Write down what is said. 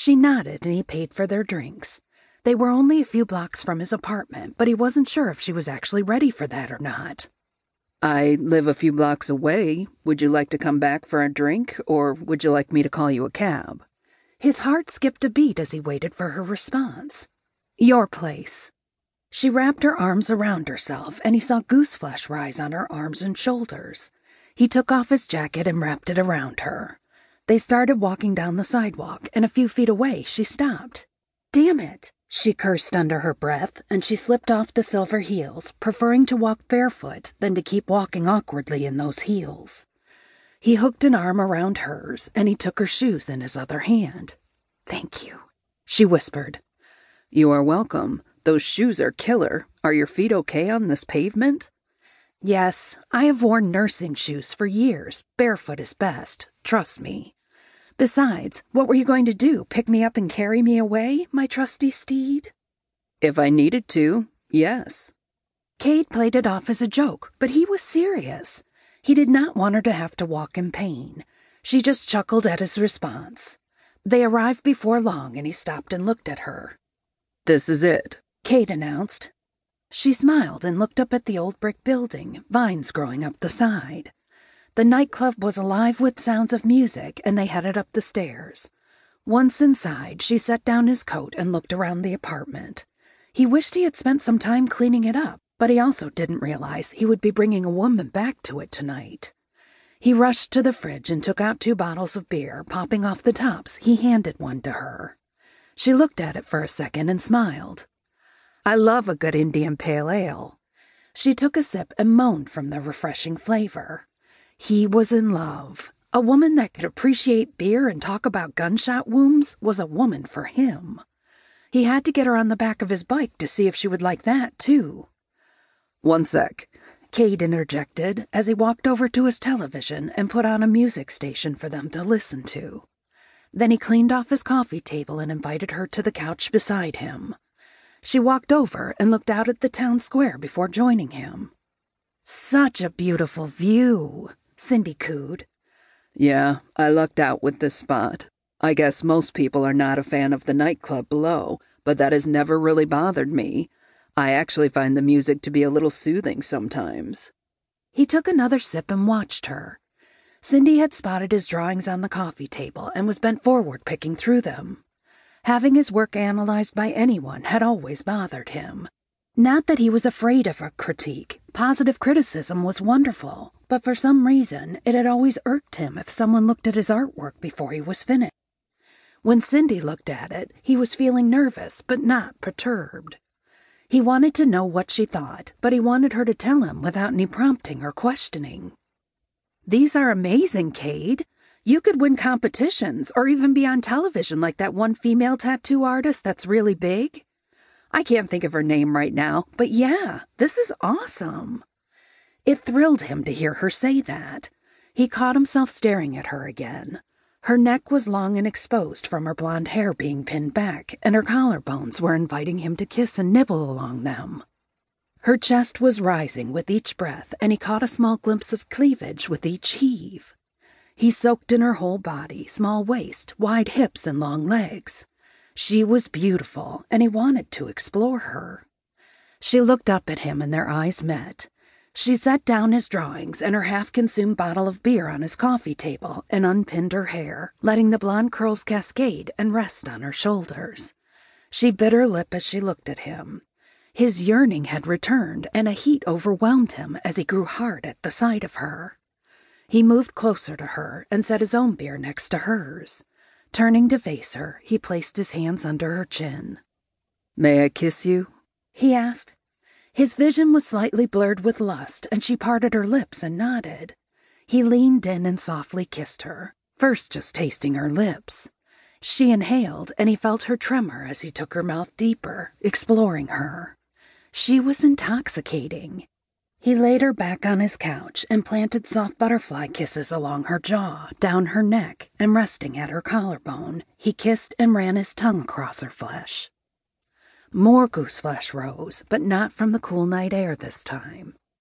She nodded and he paid for their drinks. They were only a few blocks from his apartment, but he wasn't sure if she was actually ready for that or not. I live a few blocks away. Would you like to come back for a drink, or would you like me to call you a cab? His heart skipped a beat as he waited for her response. Your place. She wrapped her arms around herself, and he saw gooseflesh rise on her arms and shoulders. He took off his jacket and wrapped it around her. They started walking down the sidewalk, and a few feet away, she stopped. Damn it! She cursed under her breath, and she slipped off the silver heels, preferring to walk barefoot than to keep walking awkwardly in those heels. He hooked an arm around hers, and he took her shoes in his other hand. Thank you, she whispered. You are welcome. Those shoes are killer. Are your feet okay on this pavement? Yes, I have worn nursing shoes for years. Barefoot is best. Trust me. Besides, what were you going to do? Pick me up and carry me away, my trusty steed? If I needed to, yes. Cade played it off as a joke, but he was serious. He did not want her to have to walk in pain. She just chuckled at his response. They arrived before long, and he stopped and looked at her. This is it, Cade announced. She smiled and looked up at the old brick building, vines growing up the side. The nightclub was alive with sounds of music, and they headed up the stairs. Once inside, she set down his coat and looked around the apartment. He wished he had spent some time cleaning it up, but he also didn't realize he would be bringing a woman back to it tonight. He rushed to the fridge and took out two bottles of beer, popping off the tops. He handed one to her. She looked at it for a second and smiled. I love a good Indian pale ale. She took a sip and moaned from the refreshing flavor. He was in love. A woman that could appreciate beer and talk about gunshot wounds was a woman for him. He had to get her on the back of his bike to see if she would like that, too. One sec, Cade interjected as he walked over to his television and put on a music station for them to listen to. Then he cleaned off his coffee table and invited her to the couch beside him. She walked over and looked out at the town square before joining him. Such a beautiful view. Cindy cooed. Yeah, I lucked out with this spot. I guess most people are not a fan of the nightclub below, but that has never really bothered me. I actually find the music to be a little soothing sometimes. He took another sip and watched her. Cindy had spotted his drawings on the coffee table and was bent forward picking through them. Having his work analyzed by anyone had always bothered him. Not that he was afraid of a critique. Positive criticism was wonderful, but for some reason it had always irked him if someone looked at his artwork before he was finished. When Cindy looked at it, he was feeling nervous but not perturbed. He wanted to know what she thought, but he wanted her to tell him without any prompting or questioning. These are amazing, Cade. You could win competitions or even be on television like that one female tattoo artist that's really big. I can't think of her name right now, but yeah, this is awesome. It thrilled him to hear her say that. He caught himself staring at her again. Her neck was long and exposed from her blonde hair being pinned back, and her collarbones were inviting him to kiss and nibble along them. Her chest was rising with each breath, and he caught a small glimpse of cleavage with each heave. He soaked in her whole body, small waist, wide hips, and long legs. She was beautiful, and he wanted to explore her. She looked up at him, and their eyes met. She set down his drawings and her half consumed bottle of beer on his coffee table and unpinned her hair, letting the blonde curls cascade and rest on her shoulders. She bit her lip as she looked at him. His yearning had returned, and a heat overwhelmed him as he grew hard at the sight of her. He moved closer to her and set his own beer next to hers. Turning to face her, he placed his hands under her chin. May I kiss you? he asked. His vision was slightly blurred with lust, and she parted her lips and nodded. He leaned in and softly kissed her, first just tasting her lips. She inhaled, and he felt her tremor as he took her mouth deeper, exploring her. She was intoxicating. He laid her back on his couch and planted soft butterfly kisses along her jaw, down her neck, and resting at her collarbone, he kissed and ran his tongue across her flesh. More gooseflesh rose, but not from the cool night air this time.